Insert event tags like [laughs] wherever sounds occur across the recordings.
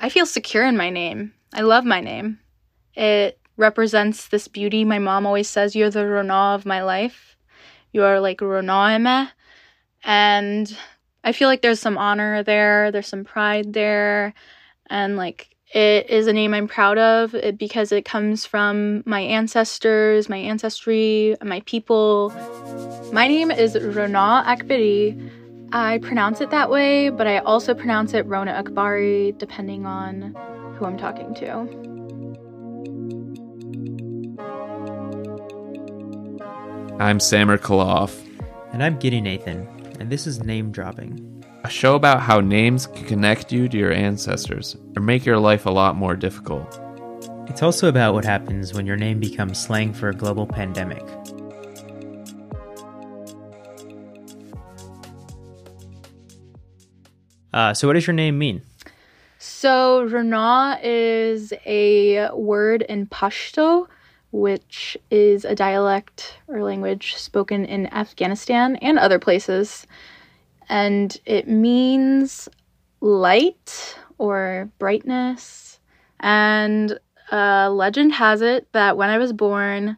I feel secure in my name. I love my name. It represents this beauty. My mom always says, You're the Rona of my life. You are like Ronaime. And I feel like there's some honor there, there's some pride there. And like it is a name I'm proud of because it comes from my ancestors, my ancestry, my people. My name is Rona Akbari. I pronounce it that way, but I also pronounce it Rona Akbari depending on who I'm talking to. I'm Samer Kalaf, And I'm Giri Nathan, and this is Name Dropping. a show about how names can connect you to your ancestors or make your life a lot more difficult. It's also about what happens when your name becomes slang for a global pandemic. Uh, so, what does your name mean? So, Rana is a word in Pashto, which is a dialect or language spoken in Afghanistan and other places. And it means light or brightness. And uh, legend has it that when I was born,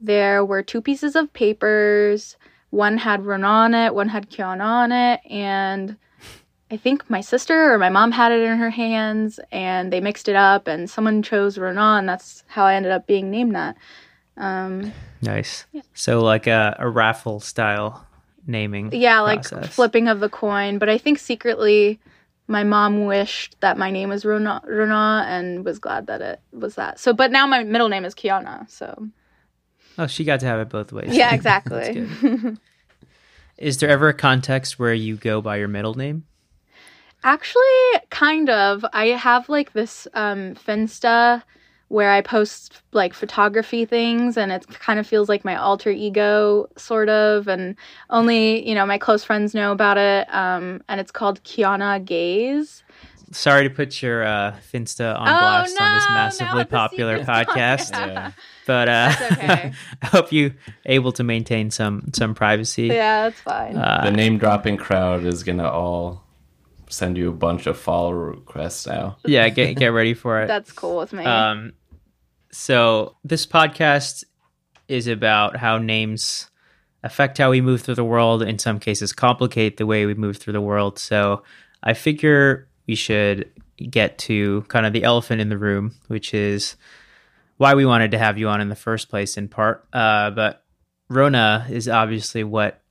there were two pieces of papers. One had Rana on it, one had Kiana on it, and I think my sister or my mom had it in her hands and they mixed it up and someone chose Renan and that's how I ended up being named that. Um, Nice. So, like a, a raffle style naming. yeah, like process. flipping of the coin. But I think secretly my mom wished that my name was Renan, Renan and was glad that it was that. So, but now my middle name is Kiana. So, Oh, she got to have it both ways. yeah, [laughs] exactly. Is there ever a context where you go by your middle name? Actually, kind of. I have like this um Finsta where I post like photography things and it kind of feels like my alter ego sort of and only, you know, my close friends know about it. Um and it's called Kiana Gaze. Sorry to put your uh, Finsta on Oh, blast on this massively popular [laughs] secret's podcast, Yeah. but uh, okay. [laughs] I hope you able to maintain some some privacy. Yeah, that's fine. Uh, the name dropping crowd is gonna all send you a bunch of follow requests now. yeah, get get ready for it. [laughs] that's cool with me. Um, so this podcast is about how names affect how we move through the world. In some cases, complicate the way we move through the world. So I figure we should get to kind of the elephant in the room, which is why we wanted to have you on in the first place, in part. Uh, but Rona is obviously what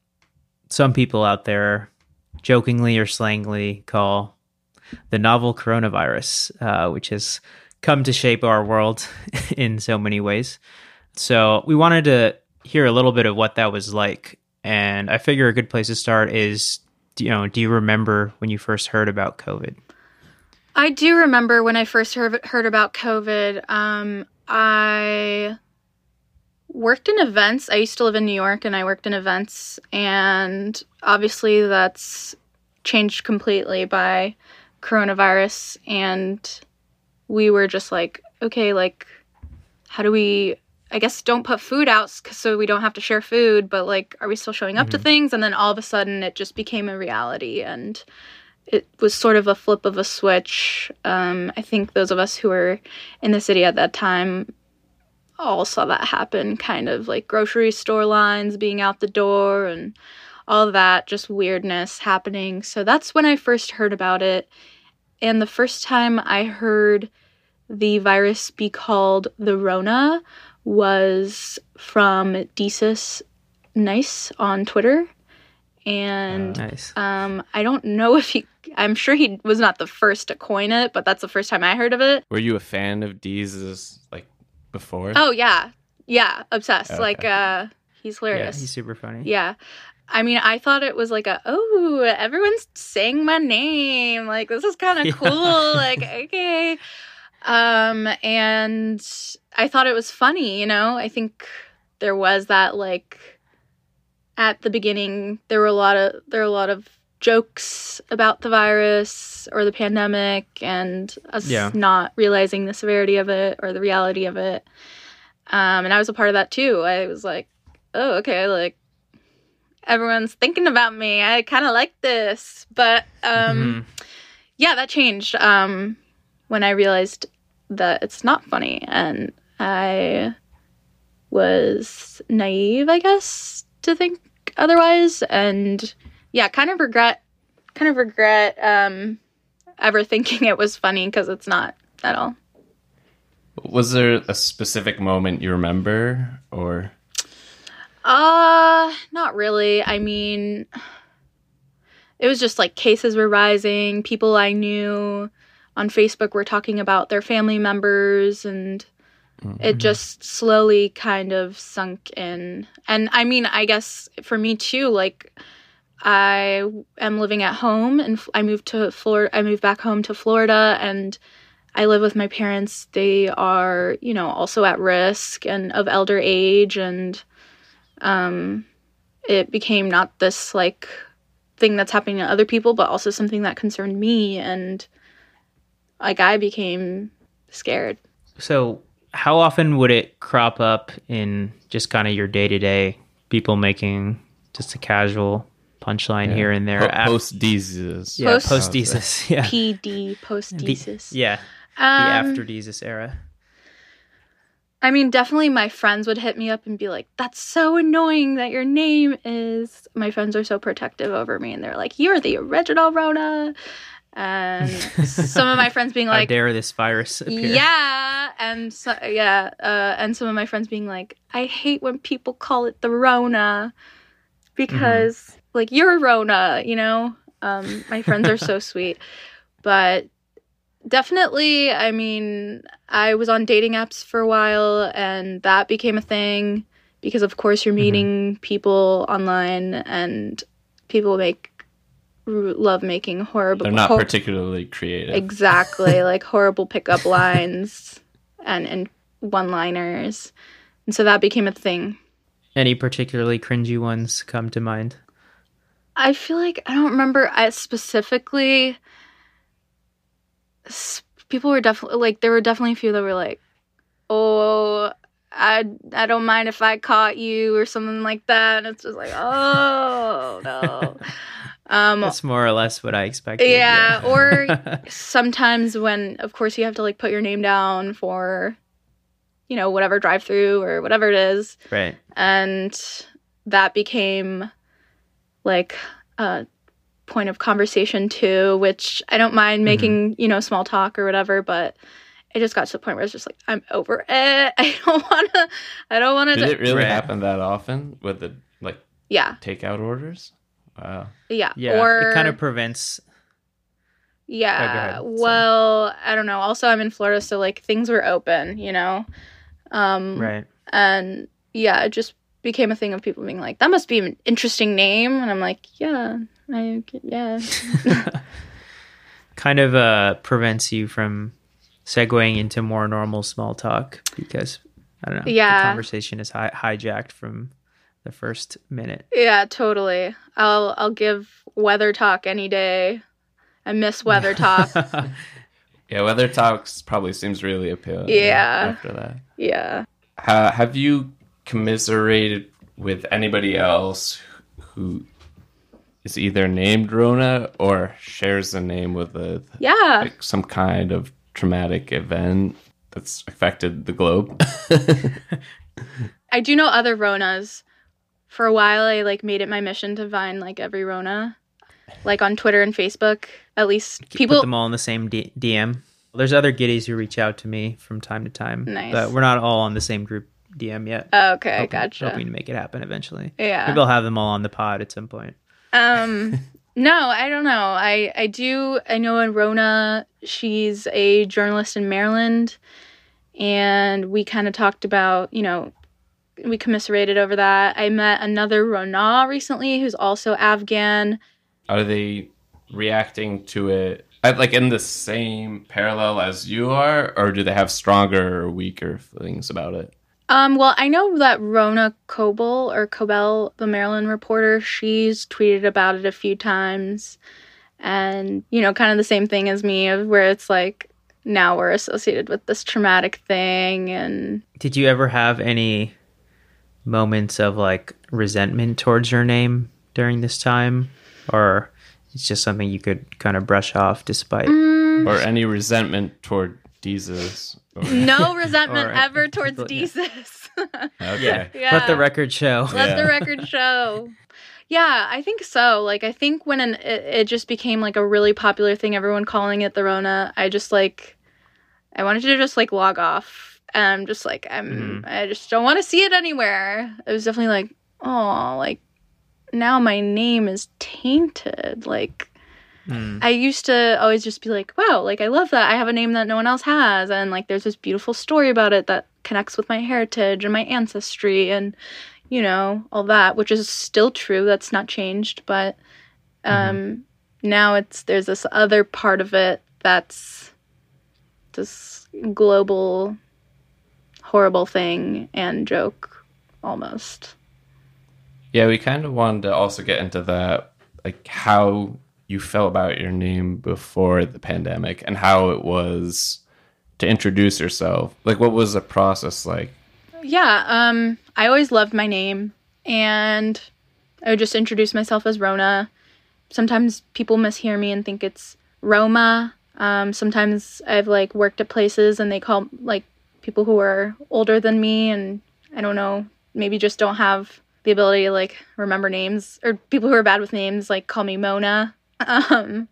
some people out there jokingly or slangily call the novel coronavirus, uh, which has come to shape our world [laughs] in so many ways. So we wanted to hear a little bit of what that was like, and I figure a good place to start is, you know, do you remember when you first heard about COVID? I do remember when I first heard, heard about COVID. Um, I worked in events. I used to live in New York and I worked in events. And obviously, that's changed completely by coronavirus. And we were just like, okay, like, how do we. I guess don't put food out so we don't have to share food, but like, are we still showing up to things? And then all of a sudden, it just became a reality. And it was sort of a flip of a switch. Um, I think those of us who were in the city at that time all saw that happen kind of like grocery store lines being out the door and all that just weirdness happening. So that's when I first heard about it. And the first time I heard the virus be called the Rona was from Desus Nice on Twitter. And Nice. um, I don't know if he. I'm sure he was not the first to coin it, but that's the first time I heard of it. Were you a fan of Dee's like before? Oh yeah, yeah, obsessed. Okay. Like uh, he's Yeah, hilarious. he's super funny. Yeah. I mean, I thought it was like a oh, everyone's saying my name. Like this is kind of [laughs] Yeah. cool. Like okay. Um and I thought it was funny, you know? I think there was that like at the beginning there were a lot of there were a lot of jokes about the virus or the pandemic and us Yeah. not realizing the severity of it or the reality of it. Um and I was a part of that too. I was like, "Oh, okay, like everyone's thinking about me. I kind of like this." But um Mhm. yeah, that changed. Um when I realized that it's not funny and I was naive, I guess, to think otherwise and yeah, kind of regret kind of regret um ever thinking it was funny because it's not at all. Was there a specific moment you remember or Uh, not really. I mean, it was just like cases were rising. People I knew on Facebook were talking about their family members, and it just slowly kind of sunk in. And I mean, I guess for me too, like, I am living at home and I moved to Florida. I moved back home to Florida and I live with my parents. They are, you know, also at risk and of elder age and um it became not this like thing that's happening to other people but also something that concerned me and like I became scared. So, how often would it crop up in just kind of your day to day people making just a casual punchline here and there? af- post Desus? yeah, Post- post Desus. [laughs] Yeah. PD post The- yeah. The Um, after Desus era. I mean, definitely my friends would hit me up and be like, that's so annoying that your name is. My friends are so protective over me and they're like, you're the original Rona. And [laughs] some of my friends being How like, dare this virus appear? yeah. And so, yeah. Uh, and some of my friends being like, I hate when people call it the Rona because, like, you're Rona, you know? Um, my friends are so [laughs] sweet. But definitely, I mean, I was on dating apps for a while and that became a thing because, of course, you're meeting people online and people make r- love making horrible They're not hor- particularly creative. exactly [laughs] like horrible pickup lines and and one liners and so that became a thing Any particularly cringy ones come to mind? i feel like i don't remember I specifically people were definitely like there were definitely a few that were like oh I, I don't mind if I caught you or something like that. And it's just like, oh no. [laughs] Um, That's more or less what I expected. Yeah, or [laughs] sometimes when of course you have to like put your name down for you know whatever drive through or whatever it is right. and that became like a point of conversation too which i don't mind mm-hmm. making you know small talk or whatever but it just got to the point where it's just like i'm over it [laughs] i don't want to i don't want to. Did to it really Right. happen that often with the like yeah takeout orders? Wow. yeah Yeah. or it kind of prevents. Yeah. Oh, go ahead. Sorry. Well, I don't know. Also, I'm in Florida, so like things were open, you know. Um, Right. And yeah, it just became a thing of people being like, "That must be an interesting name," and I'm like, "Yeah, I yeah." [laughs] kind of uh, prevents you from segueing into more normal small talk because I don't know. Yeah. The conversation is hi- hijacked from the first minute. yeah, totally. I'll I'll give weather talk any day. I miss weather [laughs] talk. [laughs] Yeah, weather talks probably seems really appealing. Yeah. After that, yeah. ha- have you commiserated with anybody else who is either named Rona or shares the name with a Yeah. like some kind of traumatic event that's affected the globe? [laughs] I do know other Ronas. For a while, I like made it my mission to find like every Rona, like on Twitter and Facebook. At least people Put them all in the same D- DM. There's other Giris who reach out to me from time to time. Nice. But we're not all on the same group DM yet. okay, Hoping- gotcha. Hoping to make it happen eventually. Yeah. Maybe I'll have them all on the pod at some point. Um, [laughs] no, I don't know. I I do. I know in Rona, she's a journalist in Maryland, and we kind of talked about you know. We commiserated over that. I met another Rona recently who's also Afghan. Are they reacting to it uh, like in the same parallel as you are, or do they have stronger or weaker feelings about it? Um, well, I know that Rona Coble or Kobell, the Maryland reporter, she's tweeted about it a few times. And, you know, kind of the same thing as me, of where it's like now we're associated with this traumatic thing. And Did you ever have any moments of like resentment towards your name during this time? Or it's just something you could kind of brush off despite Mm, or any resentment toward Desus? Or, [laughs] no [laughs] resentment Or ever towards people- yeah. Desus. [laughs] okay. Yeah. Let the record show. Let the Yeah. record show. Yeah, I think so. Like, I think when an, it, it just became like a really popular thing, everyone calling it the Rona, I just like, I wanted to just like log off. And I'm just like, I'm, I just don't want to see it anywhere. It was definitely like, oh, like now my name is tainted. Like, Mm. I used to always just be like, wow, like I love that. I have a name that no one else has. And like there's this beautiful story about it that connects with my heritage and my ancestry and, you know, all that, which is still true. That's not changed. But um, now it's, there's this other part of it that's this global horrible thing and joke almost. Yeah, we kind of wanted to also get into that, like how you felt about your name before the pandemic and how it was to introduce yourself. Like, what was the process like? Yeah, um, I always loved my name, and I would just introduce myself as Rona. Sometimes people mishear me and think it's Roma. Um, sometimes I've like worked at places and they call like people who are older than me, and I don't know, maybe just don't have the ability to like remember names, or people who are bad with names like call me Mona, [laughs] um,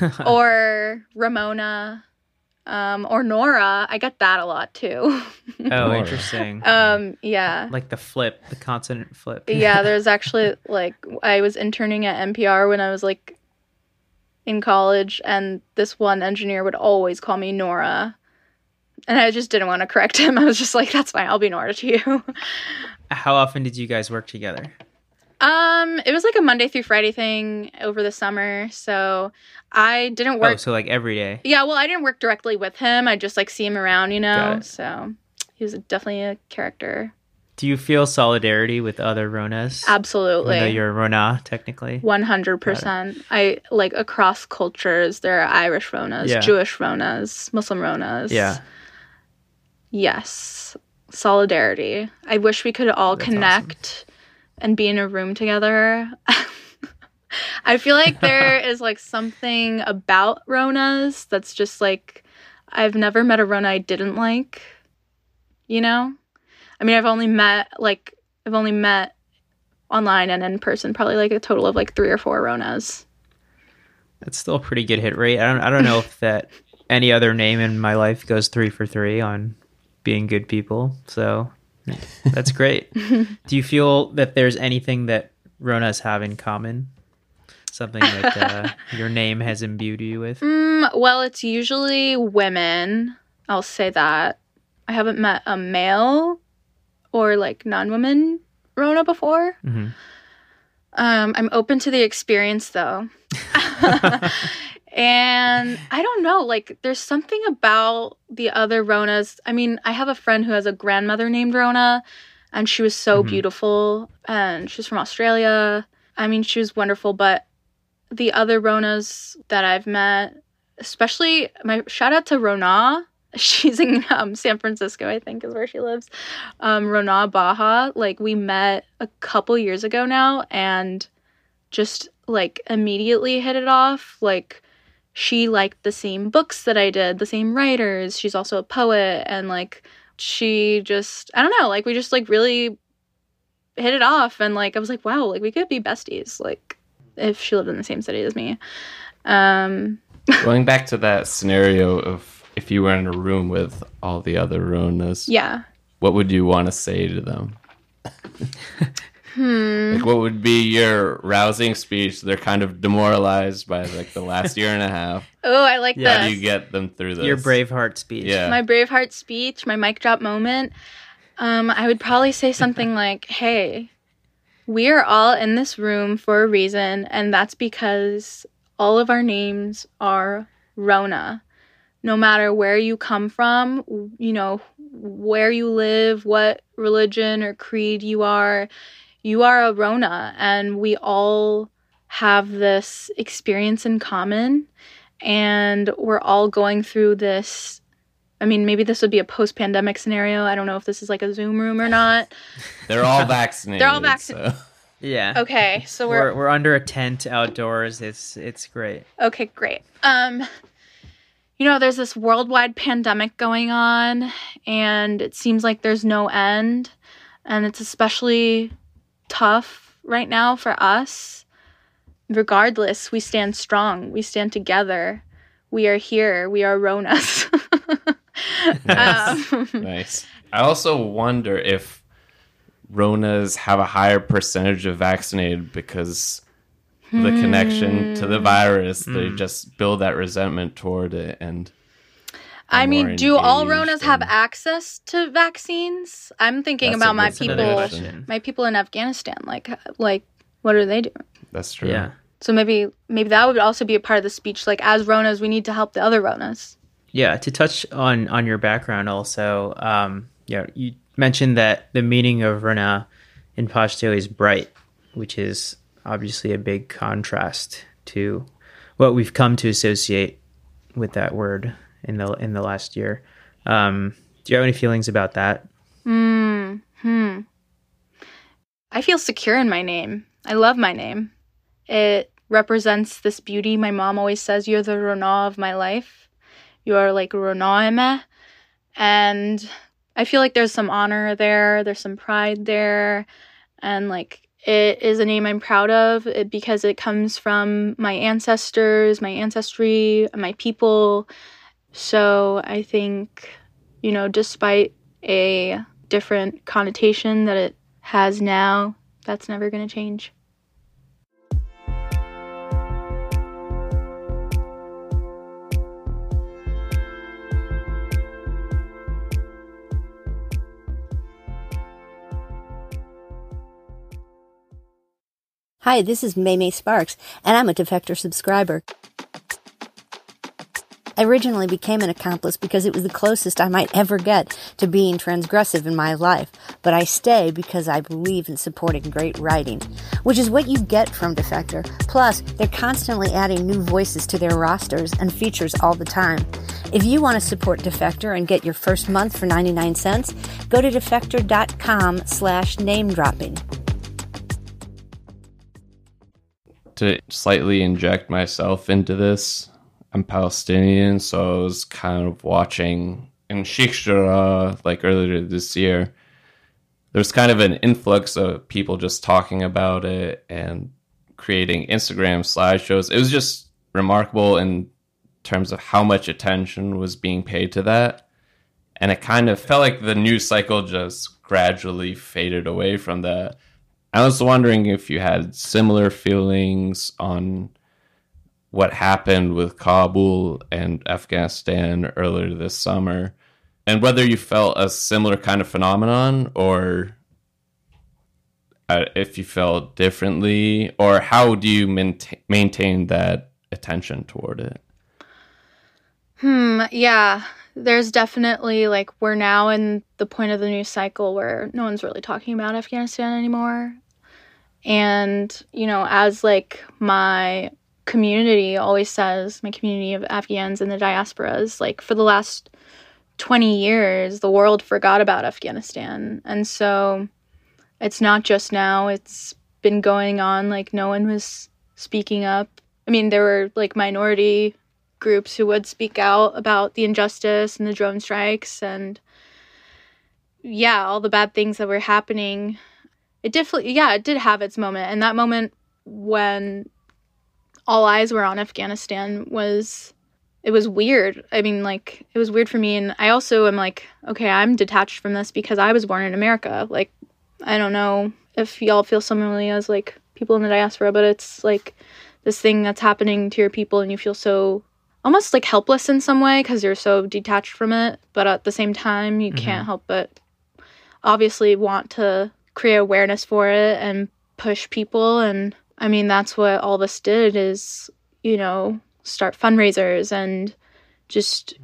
[laughs] or Ramona, um, or Nora. I get that a lot too. [laughs] Oh, interesting. um, yeah. like the flip, the consonant flip. yeah, there's actually like I was interning at NPR when I was like in college, and this one engineer would always call me Nora. And I just didn't want to correct him. I was just like, "That's fine. I'll be Nora to you." How often did you guys work together? um, it was like a Monday through Friday thing over the summer, so I didn't work. Oh, so like every day. yeah, well, I didn't work directly with him. I just like see him around, you know. So he was definitely a character. Do you feel solidarity with other Ronas? Absolutely. Even though you're a Rona, technically. One hundred percent. I like across cultures. There are Irish Ronas, Yeah. Jewish Ronas, Muslim Ronas. Yeah. Yes. Solidarity. I wish we could all That's connect and be in a room together. [laughs] I feel like there [laughs] is like something about Ronas that's just like I've never met a Rona I didn't like. You know? I mean, I've only met like I've only met online and in person probably like a total of like 3 or 4 Ronas. That's still a pretty good hit rate. I don't I don't know if that any other name in my life goes three for three on being good people. So [laughs] that's great. Do you feel that there's anything that Ronas have in common? Something that uh, [laughs] your name has imbued you with? Mm, well, it's usually women. I'll say that. I haven't met a male or like non-woman Rona before. Mhm. Um, I'm open to the experience though. [laughs] and I don't know, like there's something about the other Ronas. I mean, I have a friend who has a grandmother named Rona and she was so Mhm. beautiful and she's from Australia. I mean, she was wonderful, but the other Ronas that I've met, especially my shout out to Rona. [laughs] She's in um, San Francisco, I think, is where she lives. Um, Rona Baja. Like we met a couple years ago now, and just like immediately hit it off. Like she liked the same books that I did, the same writers. She's also a poet, and like she just I don't know, like we just like really hit it off, and like I was like, wow, like we could be besties. Like if she lived in the same city as me. Um, [laughs] Going back to that scenario of if you were in a room with all the other Ronas, yeah. what would you want to say to them? [laughs] Hmm. Like, what would be your rousing speech? They're kind of demoralized by like the last year and a half. [laughs] Oh, I like Yeah, How do you get them through this? Your Braveheart speech. Yeah. my Braveheart speech, my mic drop moment, um, I would probably say something [laughs] like, "Hey, we are all in this room for a reason, and that's because all of our names are Rona. No matter where you come from, you know, where you live, what religion or creed you are, you are a Rona, and we all have this experience in common." And we're all going through this I mean, maybe this would be a post pandemic scenario. I don't know if this is like a Zoom room or not. [laughs] They're all vaccinated. They're all vaccinated. so- Yeah. Okay, [laughs] so We're, we're we're under a tent outdoors. It's it's great. okay, great. Um you know, there's this worldwide pandemic going on, and it seems like there's no end. And it's especially tough right now for us. Regardless, we stand strong, we stand together. We are here, we are Ronas. [laughs] Nice. Um, nice. I also wonder if Ronas have a higher percentage of vaccinated because the connection to the Hmm. virus, they just build that resentment toward it and I mean, more do all engaged Ronas have access to vaccines? I'm thinking That's a about my good people, question. my people in Afghanistan. Like, like, what are they doing? That's true. Yeah. So maybe, maybe that would also be a part of the speech. Like, as Ronas, we need to help the other Ronas. Yeah, to touch on on your background also, um, yeah, you mentioned that the meaning of Rana in Pashto is bright, which is obviously a big contrast to what we've come to associate with that word in the in the last year. Um, do you have any feelings about that? Hmm. Hmm. I feel secure in my name. I love my name. It represents this beauty. My mom always says, "You're the Rona of my life. You are like Ronaime," and I feel like there's some honor there. There's some pride there, and like it is a name I'm proud of because it comes from my ancestors, my ancestry, my people. So I think, you know, despite a different connotation that it has now, that's never going to change. Hi, this is Maymay Sparks, and I'm a Defector subscriber. I originally became an accomplice because it was the closest I might ever get to being transgressive in my life, but I stay because I believe in supporting great writing, which is what you get from Defector. Plus, they're constantly adding new voices to their rosters and features all the time. If you want to support Defector and get your first month for 99 cents, go to defector.com slash name dropping. to slightly inject myself into this, I'm Palestinian, so I was kind of watching in Sheikh Jarrah, like earlier this year. There's kind of an influx of people just talking about it and creating Instagram slideshows. It was just remarkable in terms of how much attention was being paid to that. And it kind of felt like the news cycle just gradually faded away from that. I was wondering if you had similar feelings on what happened with Kabul and Afghanistan earlier this summer, and whether you felt a similar kind of phenomenon or uh, if you felt differently, or how do you maintain, maintain that attention toward it? Hmm, yeah. There's definitely like we're now in the point of the news cycle where no one's really talking about Afghanistan anymore. And, you know, as like my community always says, my community of Afghans and the diasporas, like for the last 20 years, the world forgot about Afghanistan. And so it's not just now, it's been going on. Like no one was speaking up. I mean, there were like minority groups who would speak out about the injustice and the drone strikes and yeah, all the bad things that were happening. It definitely yeah, it did have its moment. And that moment when all eyes were on Afghanistan was it was weird. I mean, like it was weird for me and I also am like, okay, I'm detached from this because I was born in America. Like I don't know if y'all feel similarly as like people in the diaspora, but it's like this thing that's happening to your people and you feel so almost like helpless in some way because you're so detached from it but at the same time you mm-hmm. can't help but obviously want to create awareness for it and push people and i mean that's what all this did is you know start fundraisers and just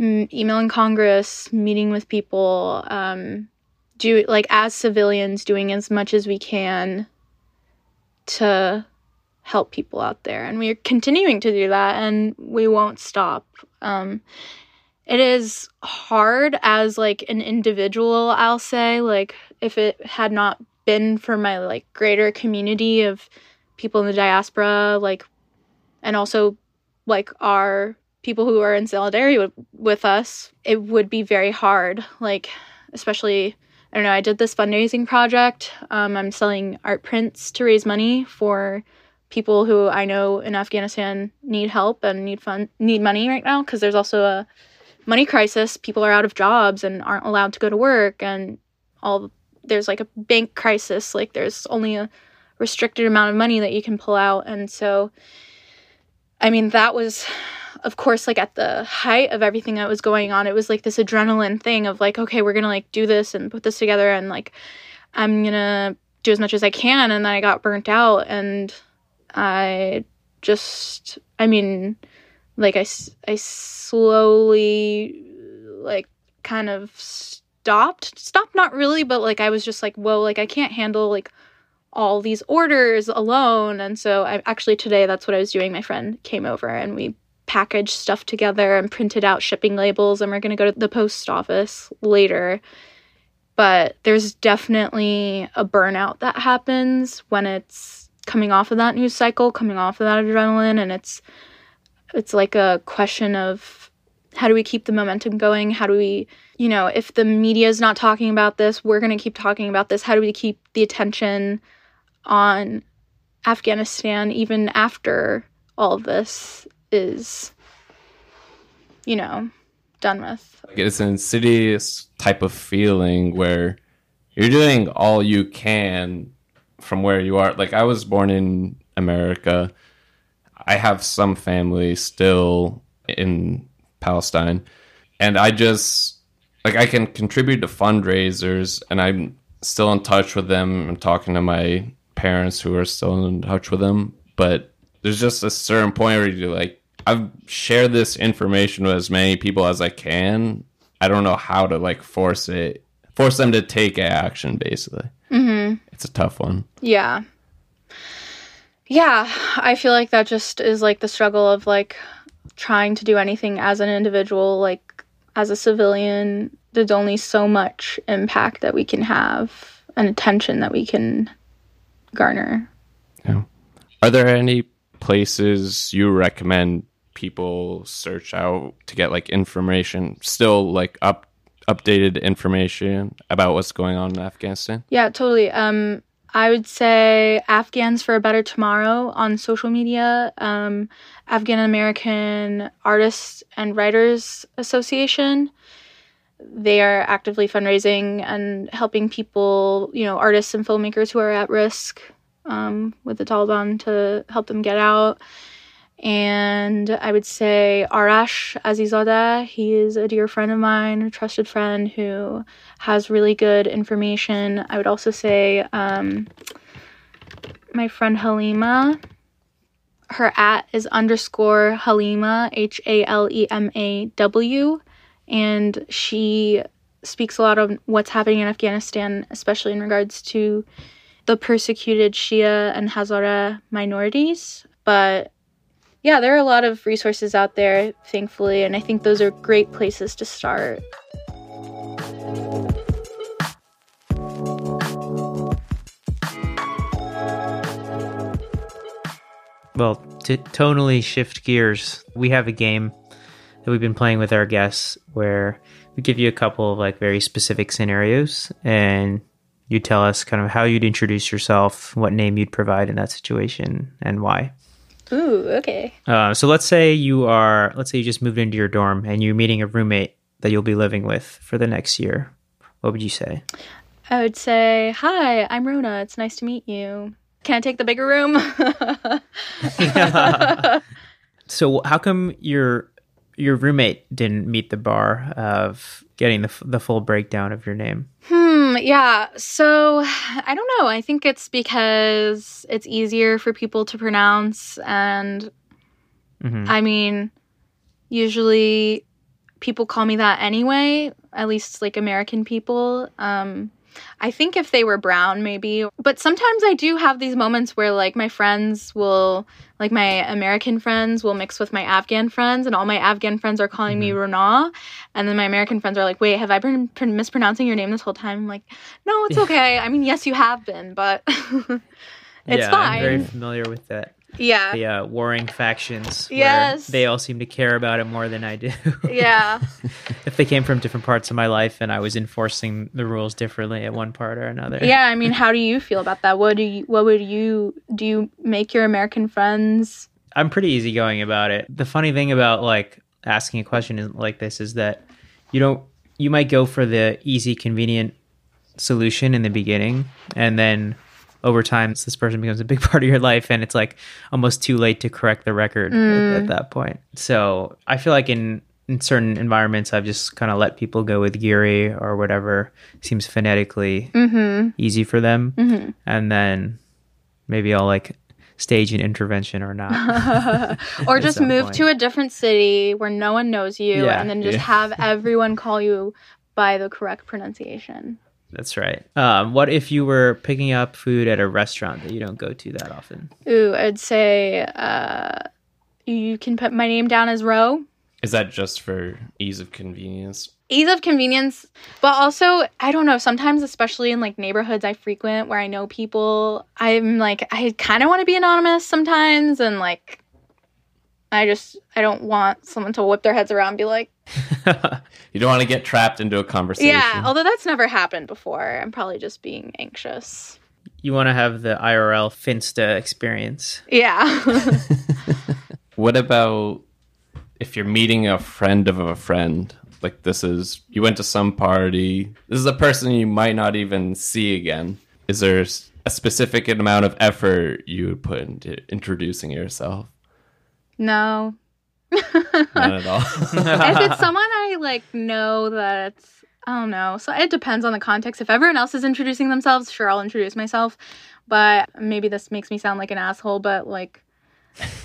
emailing congress meeting with people um do like as civilians doing as much as we can to help people out there. And we're continuing to do that and we won't stop. Um it is hard as like an individual i'll say like if it had not been for my like greater community of people in the diaspora like and also like our people who are in solidarity with, with us, it would be very hard. Like, especially, I don't know, I did this fundraising project. Um, I'm selling art prints to raise money for people who I know in Afghanistan need help and need fun need money right now because there's also a money crisis. People are out of jobs and aren't allowed to go to work and all there's like a bank crisis. Like there's only a restricted amount of money that you can pull out and so I mean that was of course like at the height of everything that was going on it was like this adrenaline thing of like okay we're going to like do this and put this together and like I'm going to do as much as I can and then I got burnt out and I just, I mean, like I, I slowly, like, kind of stopped. Stopped, not really, but like I was just like, whoa, like I can't handle like all these orders alone. And so I actually today, that's what I was doing. My friend came over and we packaged stuff together and printed out shipping labels, and we're going to go to the post office later. But there's definitely a burnout that happens when it's coming off of that news cycle, coming off of that adrenaline, and it's it's like a question of how do we keep the momentum going? How do we, you know, if the media is not talking about this, we're going to keep talking about this. How do we keep the attention on Afghanistan even after all of this is, you know, done with? It's an insidious type of feeling where you're doing all you can from where you are. Like I was born in America. I have some family still in Palestine, and I just like I can contribute to fundraisers, and I'm still in touch with them. I'm talking to my parents who are still in touch with them, but there's just a certain point where you like I've shared this information with as many people as I can. I don't know how to like force it, force them to take action, basically. Mm-hmm. It's a tough one. Yeah. Yeah, I feel like that just is like the struggle of like trying to do anything as an individual, like as a civilian. There's only so much impact that we can have and attention that we can garner. Yeah. Are there any places you recommend people search out to get like information still like up updated information about what's going on in Afghanistan? Yeah, totally. Um, I would say Afghans for a Better Tomorrow on social media, um, Afghan American Artists and Writers Association. They are actively fundraising and helping people, you know, artists and filmmakers who are at risk um, with the Taliban to help them get out. And I would say Arash Azizzada, he is a dear friend of mine, a trusted friend who has really good information. I would also say um, my friend Halima, her at is underscore Halima, H A L E M A W, and she speaks a lot of what's happening in Afghanistan, especially in regards to the persecuted Shia and Hazara minorities. But yeah, there are a lot of resources out there, thankfully, and I think those are great places to start. Well, to tonally shift gears, we have a game that we've been playing with our guests where we give you a couple of like very specific scenarios and you tell us kind of how you'd introduce yourself, what name you'd provide in that situation, and why. Ooh, okay. Uh, so let's say you are, let's say you just moved into your dorm and you're meeting a roommate that you'll be living with for the next year. What would you say? I would say, Hi, I'm Rona. It's nice to meet you. Can I take the bigger room? [laughs] [laughs] so how come your your roommate didn't meet the bar of getting the, the full breakdown of your name? [laughs] Hmm, yeah. So [sighs] I don't know. I think it's because it's easier for people to pronounce. And Mhm. I mean, usually people call me that anyway, at least like American people. Um, I think if they were brown, maybe. But sometimes I do have these moments where, like, my friends will, like, my American friends will mix with my Afghan friends, and all my Afghan friends are calling me mm-hmm. Rana. And then my American friends are like, wait, have I been pr- mispronouncing your name this whole time? I'm like, no, it's [laughs] okay. I mean, yes, you have been, but [laughs] it's yeah, fine. I'm very familiar with that. Yeah. the uh, warring factions. where Yes. they all seem to care about it more than I do. [laughs] Yeah. if they came from different parts of my life and I was enforcing the rules differently at one part or another. Yeah, I mean, how do you feel about that? What do you what would you do you make your American friends? I'm pretty easygoing about it. The funny thing about like asking a question like this is that you don't you might go for the easy, convenient solution in the beginning, and then over time, this person becomes a big [laughs] part of your life, and it's like almost too late to correct the record at, at mm. that point. So I feel like in in certain environments, I've just kind of let people go with Giri or whatever seems phonetically mm-hmm. easy for them, mm-hmm. and then maybe I'll like stage an intervention or not. [laughs] Or just move point. to a different city where no one knows you Yeah, and then just yeah. have everyone call you by the correct pronunciation. That's right. Um, what if you were picking up food at a restaurant that you don't go to that often? Ooh, I'd say uh you can put my name down as Ro. Is that just for ease of convenience? ease of convenience but also i don't know sometimes especially in like neighborhoods i frequent where i know people i'm like i kind of want to be anonymous sometimes and like i just i don't want someone to whip their heads around and be like [laughs] You don't want to get trapped into a conversation. yeah although that's never happened before i'm probably just being anxious You want to have the IRL Finsta experience. yeah [laughs] What about if you're meeting a friend of a friend? Like this is you went to some party. This is a person you might not even see again. Is there a specific amount of effort you would put into introducing yourself? No None at all. [laughs] if it's someone I like know that I don't know. So it depends on the context. If everyone else is introducing themselves, sure I'll introduce myself. But maybe this makes me sound like an asshole, but like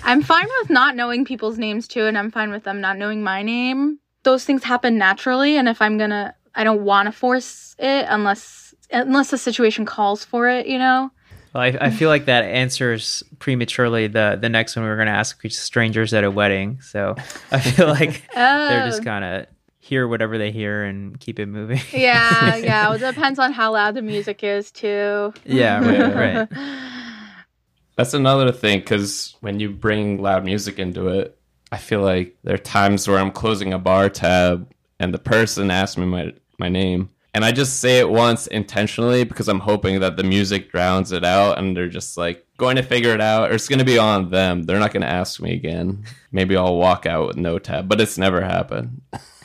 I'm fine with not knowing people's names too, and I'm fine with them not knowing my name. Those things happen naturally, and if I'm gonna I don't wanna force it unless unless the situation calls for it, you know? Well, I, I feel like that answers prematurely the the next one we were going to ask, which is strangers at a wedding. So I feel [laughs] like they're just Oh. kind of hear whatever they hear and keep it moving. Yeah, [laughs] yeah. Well, it depends on how loud the music is too. yeah, right, right. [laughs] That's another thing because when you bring loud music into it, I feel like there are times where I'm closing a bar tab and the person asks me my my name, and I just say it once intentionally because I'm hoping that the music drowns it out, and they're just like going to figure it out, or it's going to be on them. They're not going to ask me again. Maybe I'll walk out with no tab, but it's never happened.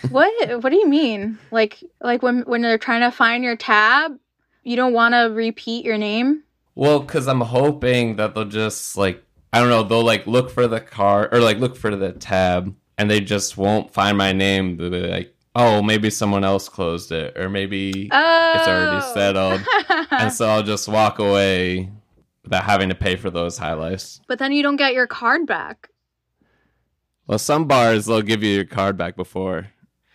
What what do you mean? Like like when when they're trying to find your tab, you don't want to repeat your name? Well, because I'm hoping that they'll just like I don't know, they'll like look for the car or like look for the tab, and they just won't find my name. They'll be like, oh, maybe someone else closed it, or maybe Oh. it's already oh. settled, and so I'll just walk away without having to pay for those highlights. but then you don't get your card back. Well, some bars they'll give you your card back before.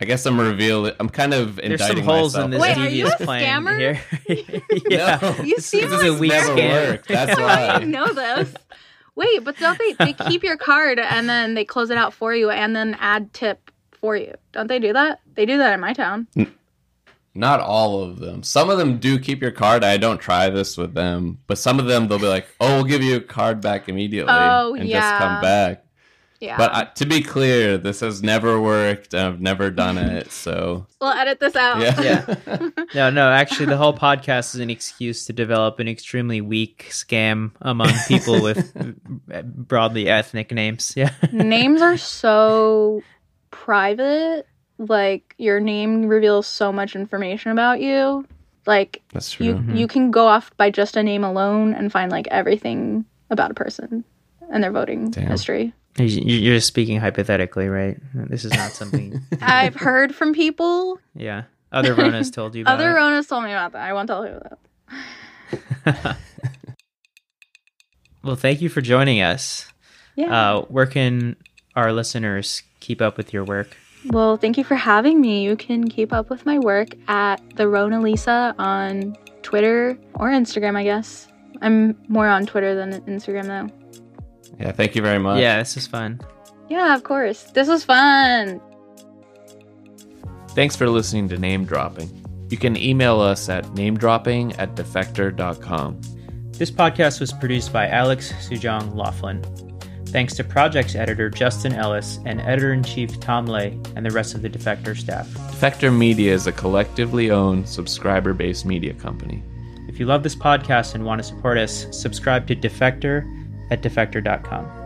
I guess I'm revealing. I'm kind of There's indicting some holes myself. in this Wait, are devious you a plan scammer? here. [laughs] [laughs] yeah. No. You This seem is like a weak never scam. worked. That's [laughs] why. didn't know this. Wait, but don't they they keep your card and then they close it out for you and then add tip for you? Don't they do that? They do that in my town. Not all of them. Some of them do keep your card. I don't try this with them, but some of them they'll be like, "Oh, we'll give you a card back immediately," Oh, and yeah. just come back. Yeah. But uh, to be clear, this has never worked. I've never done [laughs] it, so we'll edit this out. yeah. Yeah. [laughs] No, no, actually, the whole podcast is an excuse to develop an extremely weak scam among people [laughs] with broadly ethnic names. Yeah. Names are so private. Like your name reveals so much information about you. Like That's true. you you can go off by just a name alone and find like everything about a person and their voting Damn. history. You- You're just speaking hypothetically, right? This is not something. [laughs] I've heard from people. Yeah. Other Ronas told you [laughs] about Other it. Ronas told me about that. I won't tell who that. [laughs] Well, thank you for joining us. Yeah. Uh, where can our listeners keep up with your work? Well, thank you for having me. You can keep up with my work at the Rona Lisa on Twitter or Instagram, I guess. I'm more on Twitter than Instagram though. Yeah, thank you very much. Yeah, this is fun. Yeah, of course. This was fun. Thanks for listening to Name Dropping. You can email us at namedropping at defector.com. This podcast was produced by Alex Sujong Laughlin. Thanks to projects editor Justin Ellis and editor in chief Tom Ley and the rest of the Defector staff. Defector Media is a collectively owned, subscriber based media company. If you love this podcast and want to support us, subscribe to Defector at defector.com.